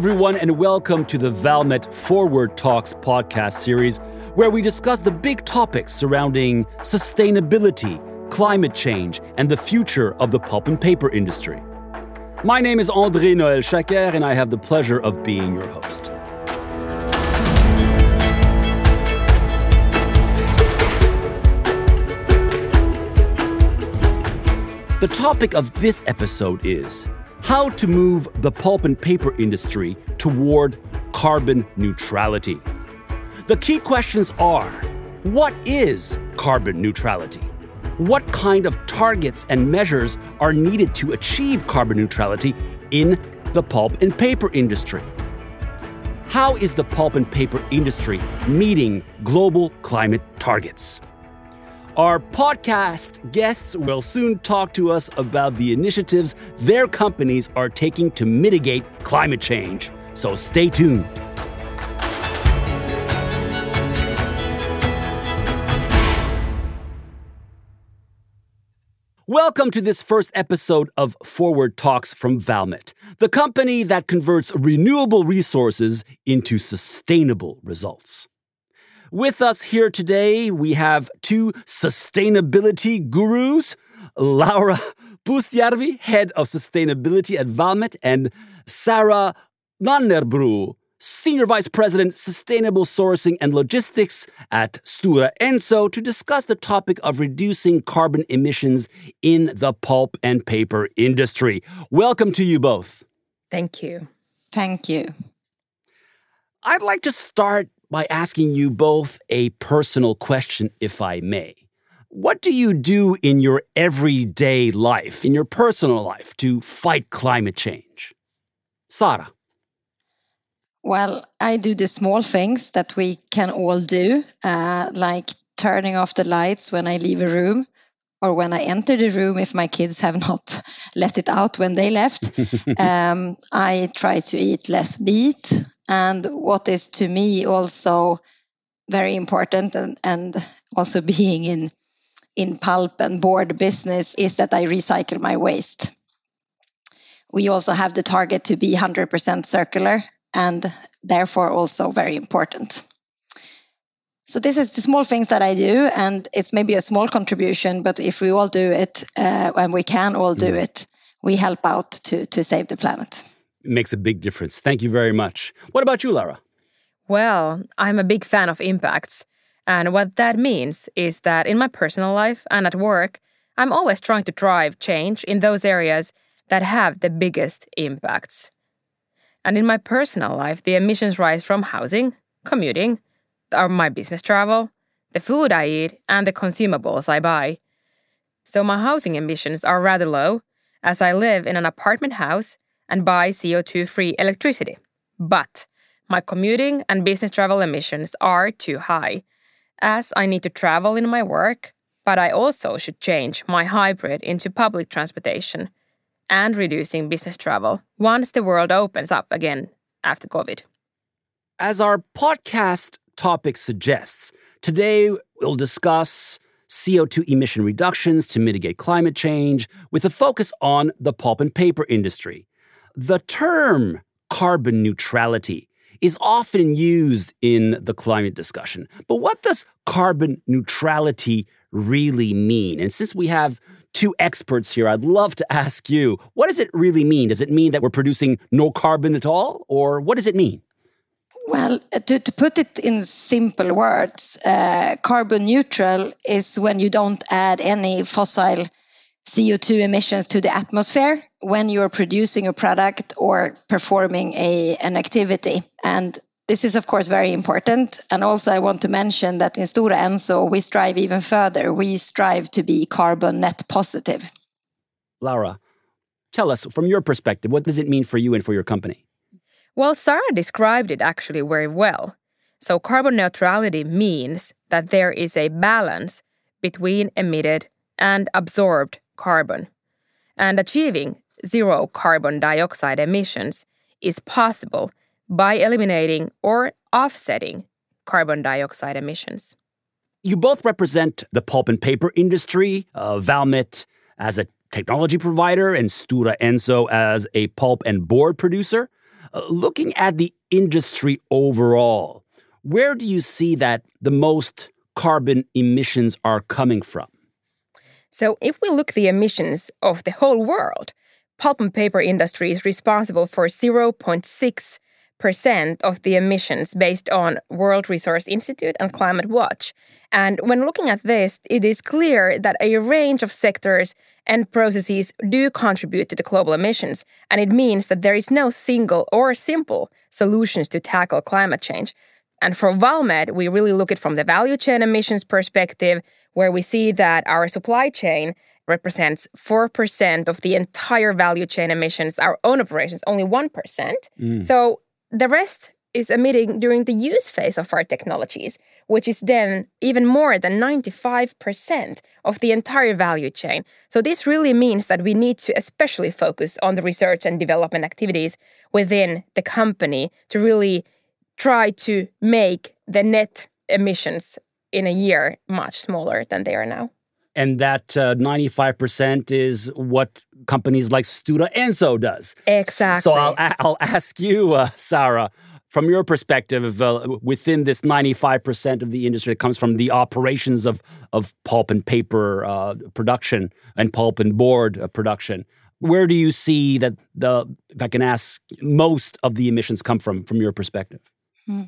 everyone, and welcome to the Valmet Forward Talks podcast series, where we discuss the big topics surrounding sustainability, climate change, and the future of the pulp and paper industry. My name is André Noël Chaker, and I have the pleasure of being your host. The topic of this episode is how to move the pulp and paper industry toward carbon neutrality. The key questions are what is carbon neutrality? What kind of targets and measures are needed to achieve carbon neutrality in the pulp and paper industry? How is the pulp and paper industry meeting global climate targets? Our podcast guests will soon talk to us about the initiatives their companies are taking to mitigate climate change. So stay tuned. Welcome to this first episode of Forward Talks from Valmet, the company that converts renewable resources into sustainable results. With us here today, we have two sustainability gurus Laura Puustjärvi, head of sustainability at Valmet, and Sara Lannerbro, Senior Vice President, Sustainable Sourcing and Logistics at Stora Enso, to discuss the topic of reducing carbon emissions in the pulp and paper industry. Welcome to you both. Thank you. Thank you. I'd like to start by asking you both a personal question, if I may. What do you do in your everyday life, in your personal life, to fight climate change? Sara. Well, I do the small things that we can all do, uh, like turning off the lights when I leave a room or when I enter the room if my kids have not let it out when they left. um, I try to eat less meat. And what is to me also very important and, and also being in in pulp and board business is that I recycle my waste. We also have the target to be 100% circular and therefore also very important. So this is the small things that I do, and it's maybe a small contribution, but if we all do it, uh, and we can all do mm. it, we help out to to save the planet. Makes a big difference. Thank you very much. What about you, Laura? Well, I'm a big fan of impacts. And what that means is that in my personal life and at work, I'm always trying to drive change in those areas that have the biggest impacts. And in my personal life, the emissions rise from housing, commuting, or my business travel, the food I eat, and the consumables I buy. So my housing emissions are rather low, as I live in an apartment house and buy CO2 free electricity. But my commuting and business travel emissions are too high, as I need to travel in my work, but I also should change my hybrid into public transportation and reducing business travel once the world opens up again after COVID. As our podcast topic suggests, today we'll discuss CO2 emission reductions to mitigate climate change with a focus on the pulp and paper industry. The term carbon neutrality is often used in the climate discussion. But what does carbon neutrality really mean? And since we have two experts here, I'd love to ask you what does it really mean? Does it mean that we're producing no carbon at all? Or what does it mean? Well, to, to put it in simple words, uh, carbon neutral is when you don't add any fossil CO2 emissions to the atmosphere when you're producing a product or performing a, an activity. And this is, of course, very important. And also, I want to mention that in Stora Enso, we strive even further. We strive to be carbon net positive. Laura, tell us from your perspective, what does it mean for you and for your company? Well, Sara described it actually very well. So, carbon neutrality means that there is a balance between emitted and absorbed carbon. And achieving zero carbon dioxide emissions is possible by eliminating or offsetting carbon dioxide emissions. You both represent the pulp and paper industry, uh, Valmet as a technology provider and Stora Enso as a pulp and board producer. Uh, looking at the industry overall, where do you see that the most carbon emissions are coming from? So, if we look the emissions of the whole world, pulp and paper industry is responsible for 0.6 percent of the emissions based on World Resource Institute and Climate Watch. And when looking at this, it is clear that a range of sectors and processes do contribute to the global emissions, and it means that there is no single or simple solutions to tackle climate change. And for Valmet, we really look at from the value chain emissions perspective, where we see that our supply chain represents 4% of the entire value chain emissions, our own operations only 1%. Mm. So the rest is emitting during the use phase of our technologies, which is then even more than 95% of the entire value chain. So, this really means that we need to especially focus on the research and development activities within the company to really try to make the net emissions in a year much smaller than they are now. And that uh, 95% is what companies like Stora Enso does. Exactly. So I'll, I'll ask you, uh, Sara, from your perspective, uh, within this 95% of the industry that comes from the operations of, of pulp and paper uh, production and pulp and board uh, production, where do you see that the, if I can ask, most of the emissions come from, from your perspective? Hmm.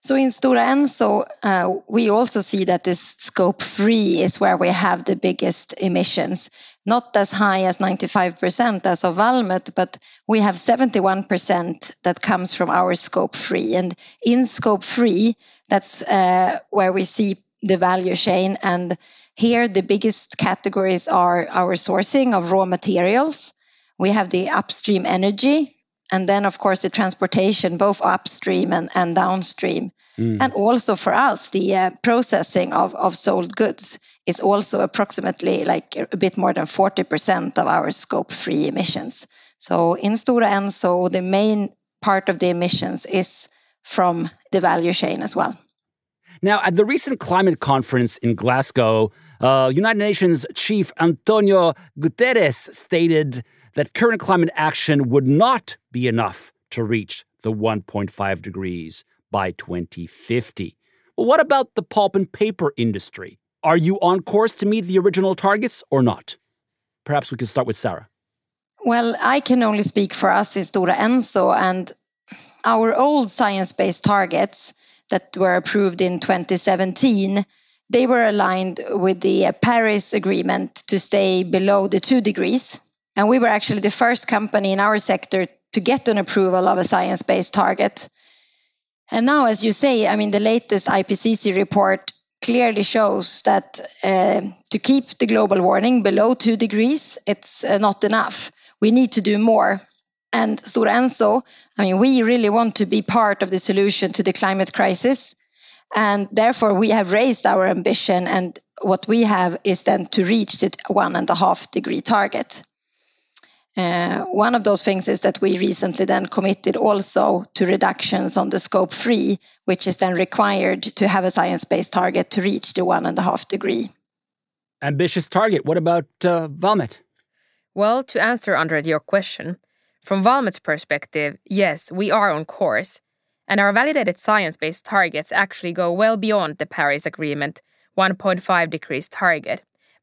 So in Stora Enso, uh, we also see that this scope three is where we have the biggest emissions. Not as high as 95% as of Valmet, but we have 71% that comes from our scope three. And in scope three, that's uh, where we see the value chain. And here, the biggest categories are our sourcing of raw materials. We have the upstream energy, and then of course the transportation both upstream and, and downstream. Mm. and also for us the uh, processing of, of sold goods is also approximately like a bit more than 40% of our scope 3 emissions. So in stora enso the main part of the emissions is from the value chain as well. Now at the recent climate conference in glasgow uh, united nations chief antonio guterres stated that current climate action would not be enough to reach the 1.5 degrees by 2050. Well, what about the pulp and paper industry? Are you on course to meet the original targets or not? Perhaps we can start with Sara. Well, I can only speak for us in Stora Enso, and our old science based targets that were approved in 2017 they were aligned with the Paris Agreement to stay below the two degrees. And we were actually the first company in our sector to get an approval of a science based target. And now, as you say, I mean, the latest IPCC report clearly shows that uh, to keep the global warming below two degrees, it's uh, not enough. We need to do more. And Stora Enso, I mean, we really want to be part of the solution to the climate crisis. And therefore, we have raised our ambition. And what we have is then to reach the one and a half degree target. Uh, one of those things is that we recently then committed also to reductions on the scope three, which is then required to have a science based target to reach the one and a half degree. Ambitious target. What about uh, Valmet? Well, to answer, Andre, your question, from Valmet's perspective, yes, we are on course. And our validated science based targets actually go well beyond the Paris Agreement 1.5 degrees target.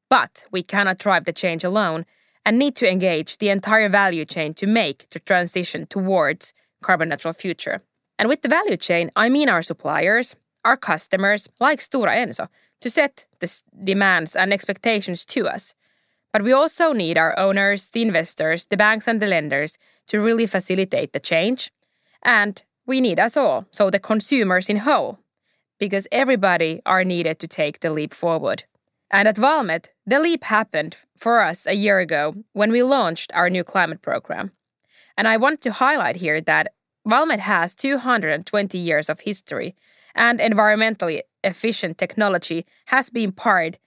But we cannot drive the change alone and need to engage the entire value chain to make the transition towards carbon neutral future. And with the value chain, I mean our suppliers, our customers, like Stora Enso, to set the demands and expectations to us. But we also need our owners, the investors, the banks, and the lenders to really facilitate the change. And we need us all, so the consumers in whole, because everybody are needed to take the leap forward. And at Valmet, the leap happened for us a year ago when we launched our new climate program. And I want to highlight here that Valmet has 220 years of history, and environmentally efficient technology has been part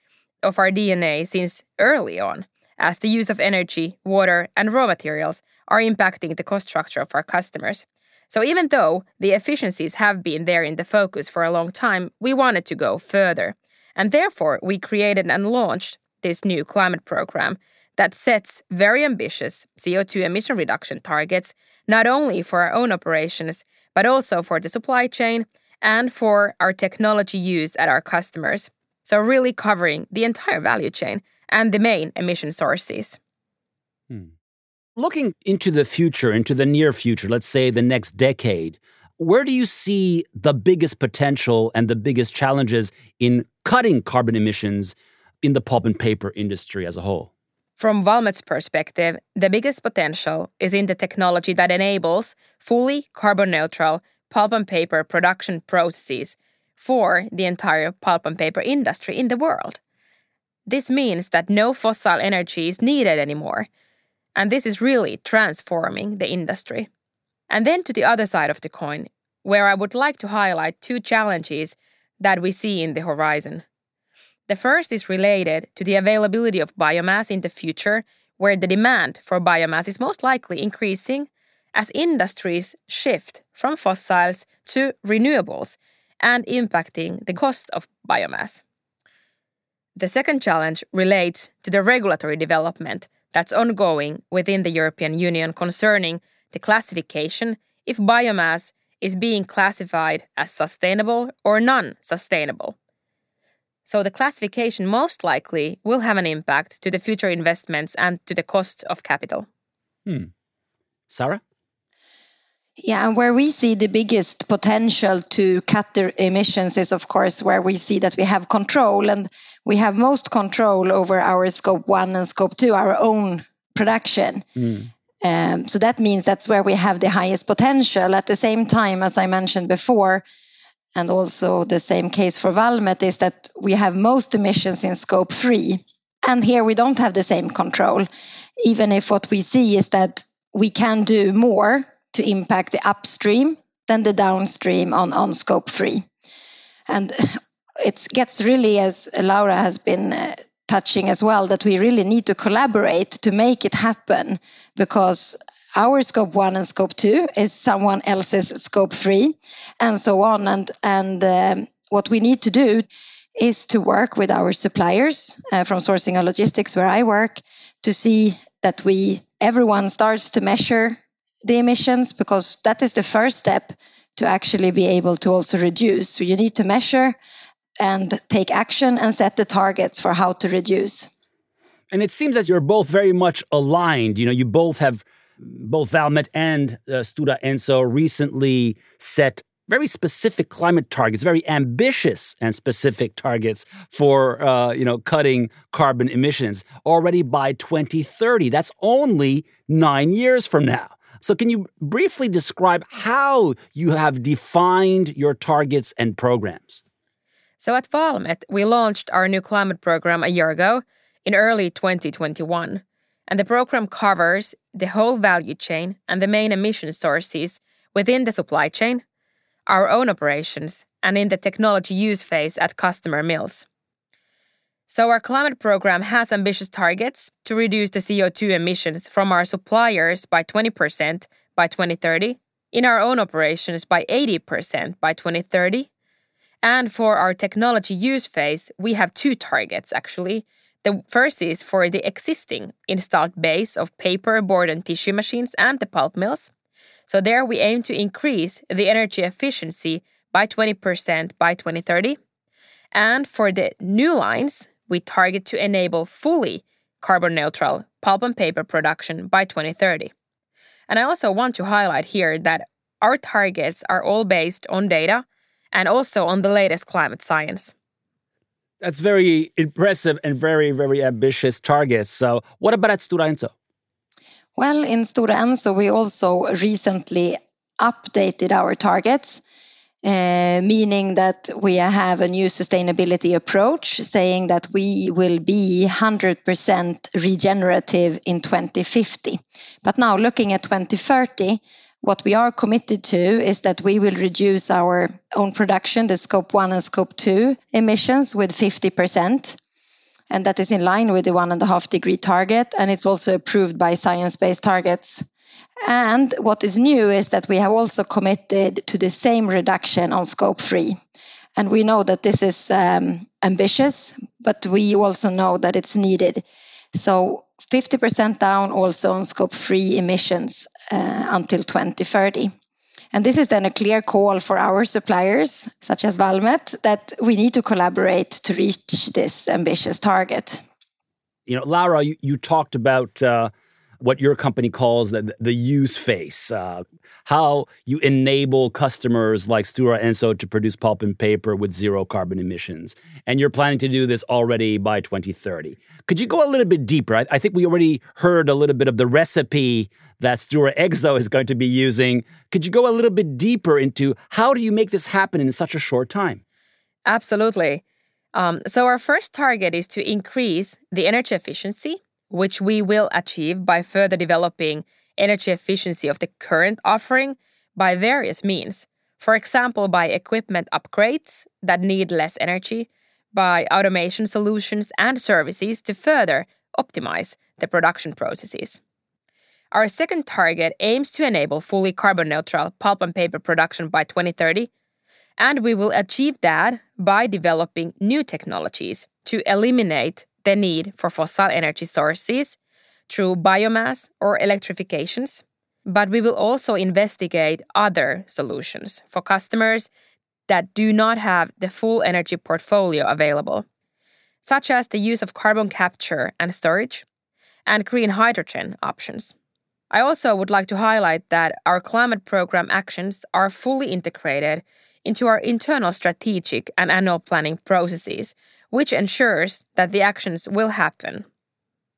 of our DNA since early on, as the use of energy, water, and raw materials are impacting the cost structure of our customers. So, even though the efficiencies have been there in the focus for a long time, we wanted to go further and therefore, we created and launched this new climate program that sets very ambitious CO2 emission reduction targets, not only for our own operations, but also for the supply chain and for our technology use at our customers. So, really covering the entire value chain and the main emission sources. Hmm. Looking into the future, into the near future, let's say the next decade, where do you see the biggest potential and the biggest challenges in cutting carbon emissions in the pulp and paper industry as a whole? From Valmet's perspective, the biggest potential is in the technology that enables fully carbon neutral pulp and paper production processes for the entire pulp and paper industry in the world. This means that no fossil energy is needed anymore, and this is really transforming the industry. And then to the other side of the coin, where I would like to highlight two challenges that we see in the horizon. The first is related to the availability of biomass in the future, where the demand for biomass is most likely increasing as industries shift from fossils to renewables and impacting the cost of biomass. The second challenge relates to the regulatory development that's ongoing within the European Union concerning the classification if biomass is being classified as sustainable or non sustainable. So the classification most likely will have an impact to the future investments and to the cost of capital. Hmm. Sara? Yeah, and where we see the biggest potential to cut the emissions is, of course, where we see that we have control and we have most control over our scope one and scope two, our own production. Mm. Um, so that means that's where we have the highest potential. At the same time, as I mentioned before, and also the same case for Valmet, is that we have most emissions in scope three. And here we don't have the same control, even if what we see is that we can do more to impact the upstream than the downstream on, on scope three. And it gets really, as Laura has been uh, touching as well, that we really need to collaborate to make it happen because our scope one and scope two is someone else's scope three, and so on. And and um, what we need to do is to work with our suppliers uh, from sourcing and logistics, where I work, to see that we everyone starts to measure the emissions because that is the first step to actually be able to also reduce. So you need to measure and take action and set the targets for how to reduce. And it seems that you're both very much aligned. You know, you both have both Valmet and uh, Stora Enso recently set very specific climate targets, very ambitious and specific targets for uh, you know cutting carbon emissions already by 2030. That's only nine years from now. So, can you briefly describe how you have defined your targets and programs? So, at Valmet, we launched our new climate program a year ago in early 2021. And the program covers the whole value chain and the main emission sources within the supply chain, our own operations, and in the technology use phase at customer mills. So, our climate program has ambitious targets to reduce the CO2 emissions from our suppliers by 20% by 2030, in our own operations by 80% by 2030. And for our technology use phase, we have two targets actually. The first is for the existing installed base of paper, board, and tissue machines and the pulp mills. So, there we aim to increase the energy efficiency by 20% by 2030. And for the new lines, we target to enable fully carbon neutral pulp and paper production by 2030. And I also want to highlight here that our targets are all based on data and also on the latest climate science. That's very impressive and very, very ambitious targets. So, what about at Stora Enso? Well, in Stora Enso, we also recently updated our targets uh, meaning that we have a new sustainability approach saying that we will be 100% regenerative in 2050. But now looking at 2030, what we are committed to is that we will reduce our own production, the scope one and scope two emissions, with 50%. And that is in line with the one and a half degree target. And it's also approved by science based targets. And what is new is that we have also committed to the same reduction on scope three. And we know that this is um, ambitious, but we also know that it's needed So 50% down also on scope 3 emissions uh, until 2030. And this is then a clear call for our suppliers, such as Valmet, that we need to collaborate to reach this ambitious target. You know, Laura, you, you talked about uh, what your company calls the, the use phase, uh, how you enable customers like Stora Enso to produce pulp and paper with zero carbon emissions. And you're planning to do this already by 2030. Could you go a little bit deeper? I, I think we already heard a little bit of the recipe that Stora Enso is going to be using. Could you go a little bit deeper into how do you make this happen in such a short time? Absolutely. Um, so, our first target is to increase the energy efficiency which we will achieve by further developing energy efficiency of the current offering by various means. For example, by equipment upgrades that need less energy, by automation solutions and services to further optimize the production processes. Our second target aims to enable fully carbon neutral pulp and paper production by 2030, and we will achieve that by developing new technologies to eliminate the need for fossil energy sources through biomass or electrifications, but we will also investigate other solutions for customers that do not have the full energy portfolio available, such as the use of carbon capture and storage and green hydrogen options. I also would like to highlight that our climate program actions are fully integrated into our internal strategic and annual planning processes which ensures that the actions will happen.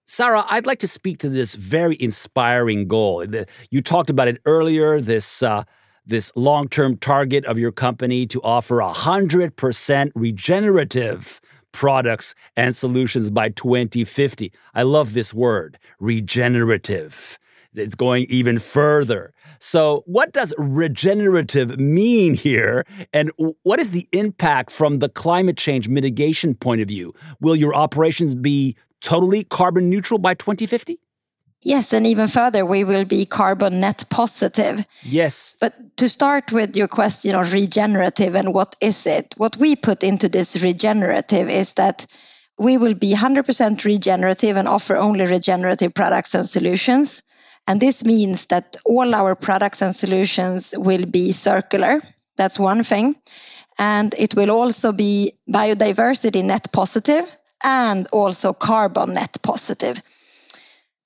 Sara, I'd like to speak to this very inspiring goal. You talked about it earlier, this uh, this long-term target of your company to offer 100% regenerative products and solutions by 2050. I love this word, regenerative. It's going even further. So, what does regenerative mean here? And what is the impact from the climate change mitigation point of view? Will your operations be totally carbon neutral by 2050? Yes, and even further, we will be carbon net positive. Yes. But to start with your question of regenerative and what is it? What we put into this regenerative is that we will be 100% regenerative and offer only regenerative products and solutions. And this means that all our products and solutions will be circular. That's one thing. And it will also be biodiversity net positive and also carbon net positive.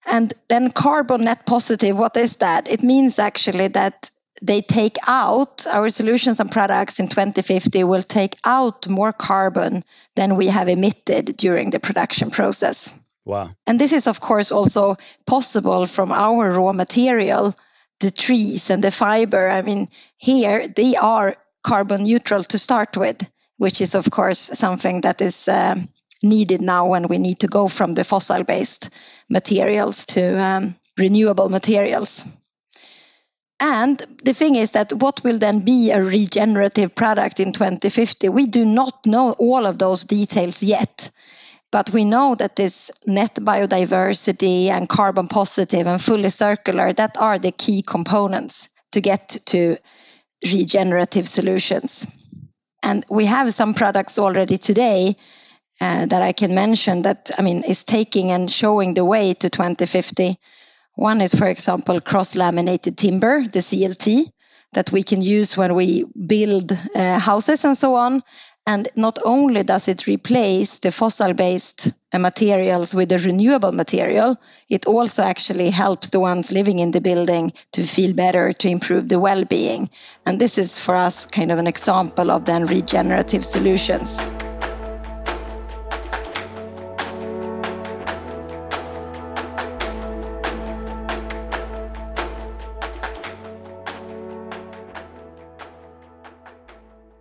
And then carbon net positive, what is that? It means actually that they take out our solutions and products in 2050 will take out more carbon than we have emitted during the production process. Wow. And this is, of course, also possible from our raw material, the trees and the fiber. I mean, here they are carbon neutral to start with, which is, of course, something that is um, needed now when we need to go from the fossil based materials to um, renewable materials. And the thing is that what will then be a regenerative product in 2050? We do not know all of those details yet. But we know that this net biodiversity and carbon positive and fully circular, that are the key components to get to regenerative solutions. And we have some products already today uh, that I can mention that, I mean, is taking and showing the way to 2050. One is, for example, cross laminated timber, the CLT, that we can use when we build uh, houses and so on. And not only does it replace the fossil based materials with a renewable material, it also actually helps the ones living in the building to feel better, to improve the well being. And this is for us kind of an example of then regenerative solutions.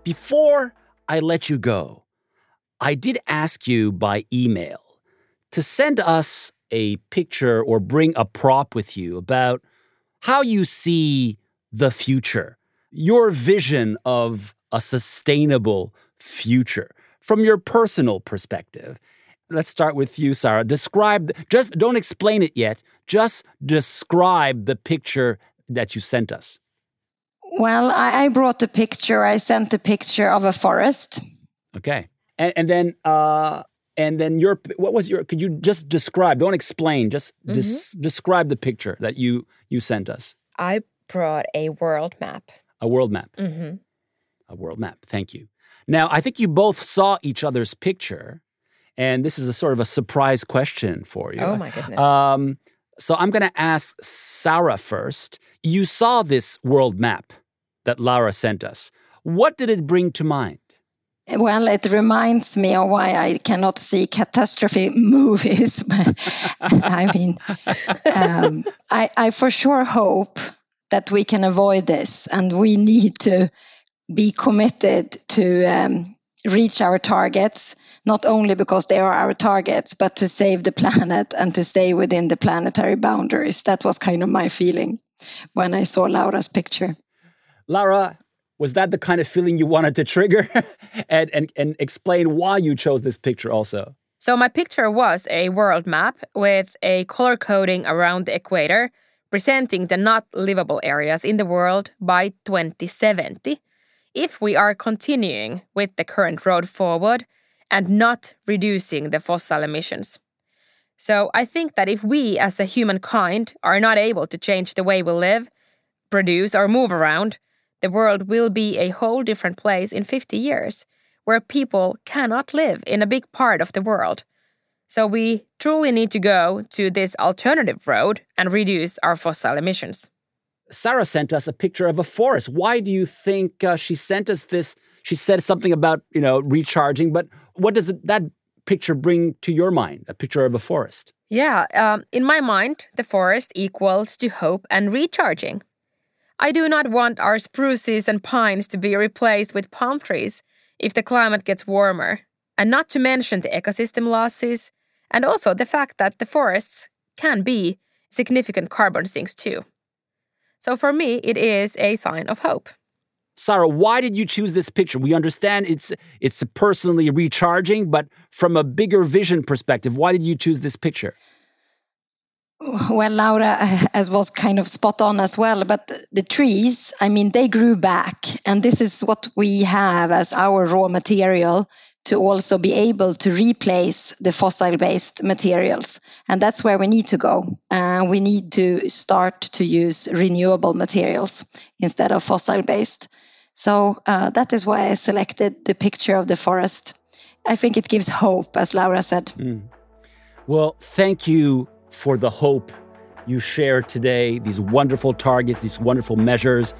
Before I let you go, I did ask you by email to send us a picture or bring a prop with you about how you see the future, your vision of a sustainable future from your personal perspective. Let's start with you, Sara. Describe, just don't explain it yet, just describe the picture that you sent us. Well, I, I brought a picture. I sent a picture of a forest. Okay. And, and then uh, And then your what was your? Could you just describe? Don't explain. Just mm-hmm. des- describe the picture that you you sent us. I brought a world map. A world map. Mm-hmm. A world map. Thank you. Now I think you both saw each other's picture, and this is a sort of a surprise question for you. Oh my goodness. Um, so I'm going to ask Sara first. You saw this world map that Laura sent us. What did it bring to mind? Well, it reminds me of why I cannot see catastrophe movies. I mean, um, I, I for sure hope that we can avoid this, and we need to be committed to um, reach our targets, not only because they are our targets, but to save the planet and to stay within the planetary boundaries. That was kind of my feeling when I saw Laura's picture. Laura, was that the kind of feeling you wanted to trigger? and, and, and explain why you chose this picture also. So, my picture was a world map with a color coding around the equator, presenting the not livable areas in the world by 2070. If we are continuing with the current road forward and not reducing the fossil emissions. So, I think that if we as a humankind are not able to change the way we live, produce, or move around, the world will be a whole different place in 50 years, where people cannot live in a big part of the world. So we truly need to go to this alternative road and reduce our fossil emissions. Sara sent us a picture of a forest. Why do you think uh, she sent us this? She said something about, you know, recharging, but what does it, that picture bring to your mind? A picture of a forest? Yeah, um, in my mind, the forest equals to hope and recharging. I do not want our spruces and pines to be replaced with palm trees if the climate gets warmer, and not to mention the ecosystem losses, and also the fact that the forests can be significant carbon sinks too. So for me, it is a sign of hope. Sara, why did you choose this picture? We understand it's it's personally recharging, but from a bigger vision perspective, why did you choose this picture? Well, Laura as was kind of spot on as well. But the trees, I mean, they grew back, and this is what we have as our raw material to also be able to replace the fossil-based materials, and that's where we need to go. Uh, we need to start to use renewable materials instead of fossil-based. So uh, that is why I selected the picture of the forest. I think it gives hope, as Laura said. Mm. Well, thank you for the hope you share today, these wonderful targets, these wonderful measures,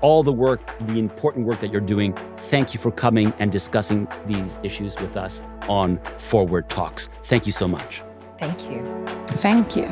all the work, the important work that you're doing. Thank you for coming and discussing these issues with us on Forward Talks. Thank you so much. Thank you. Thank you.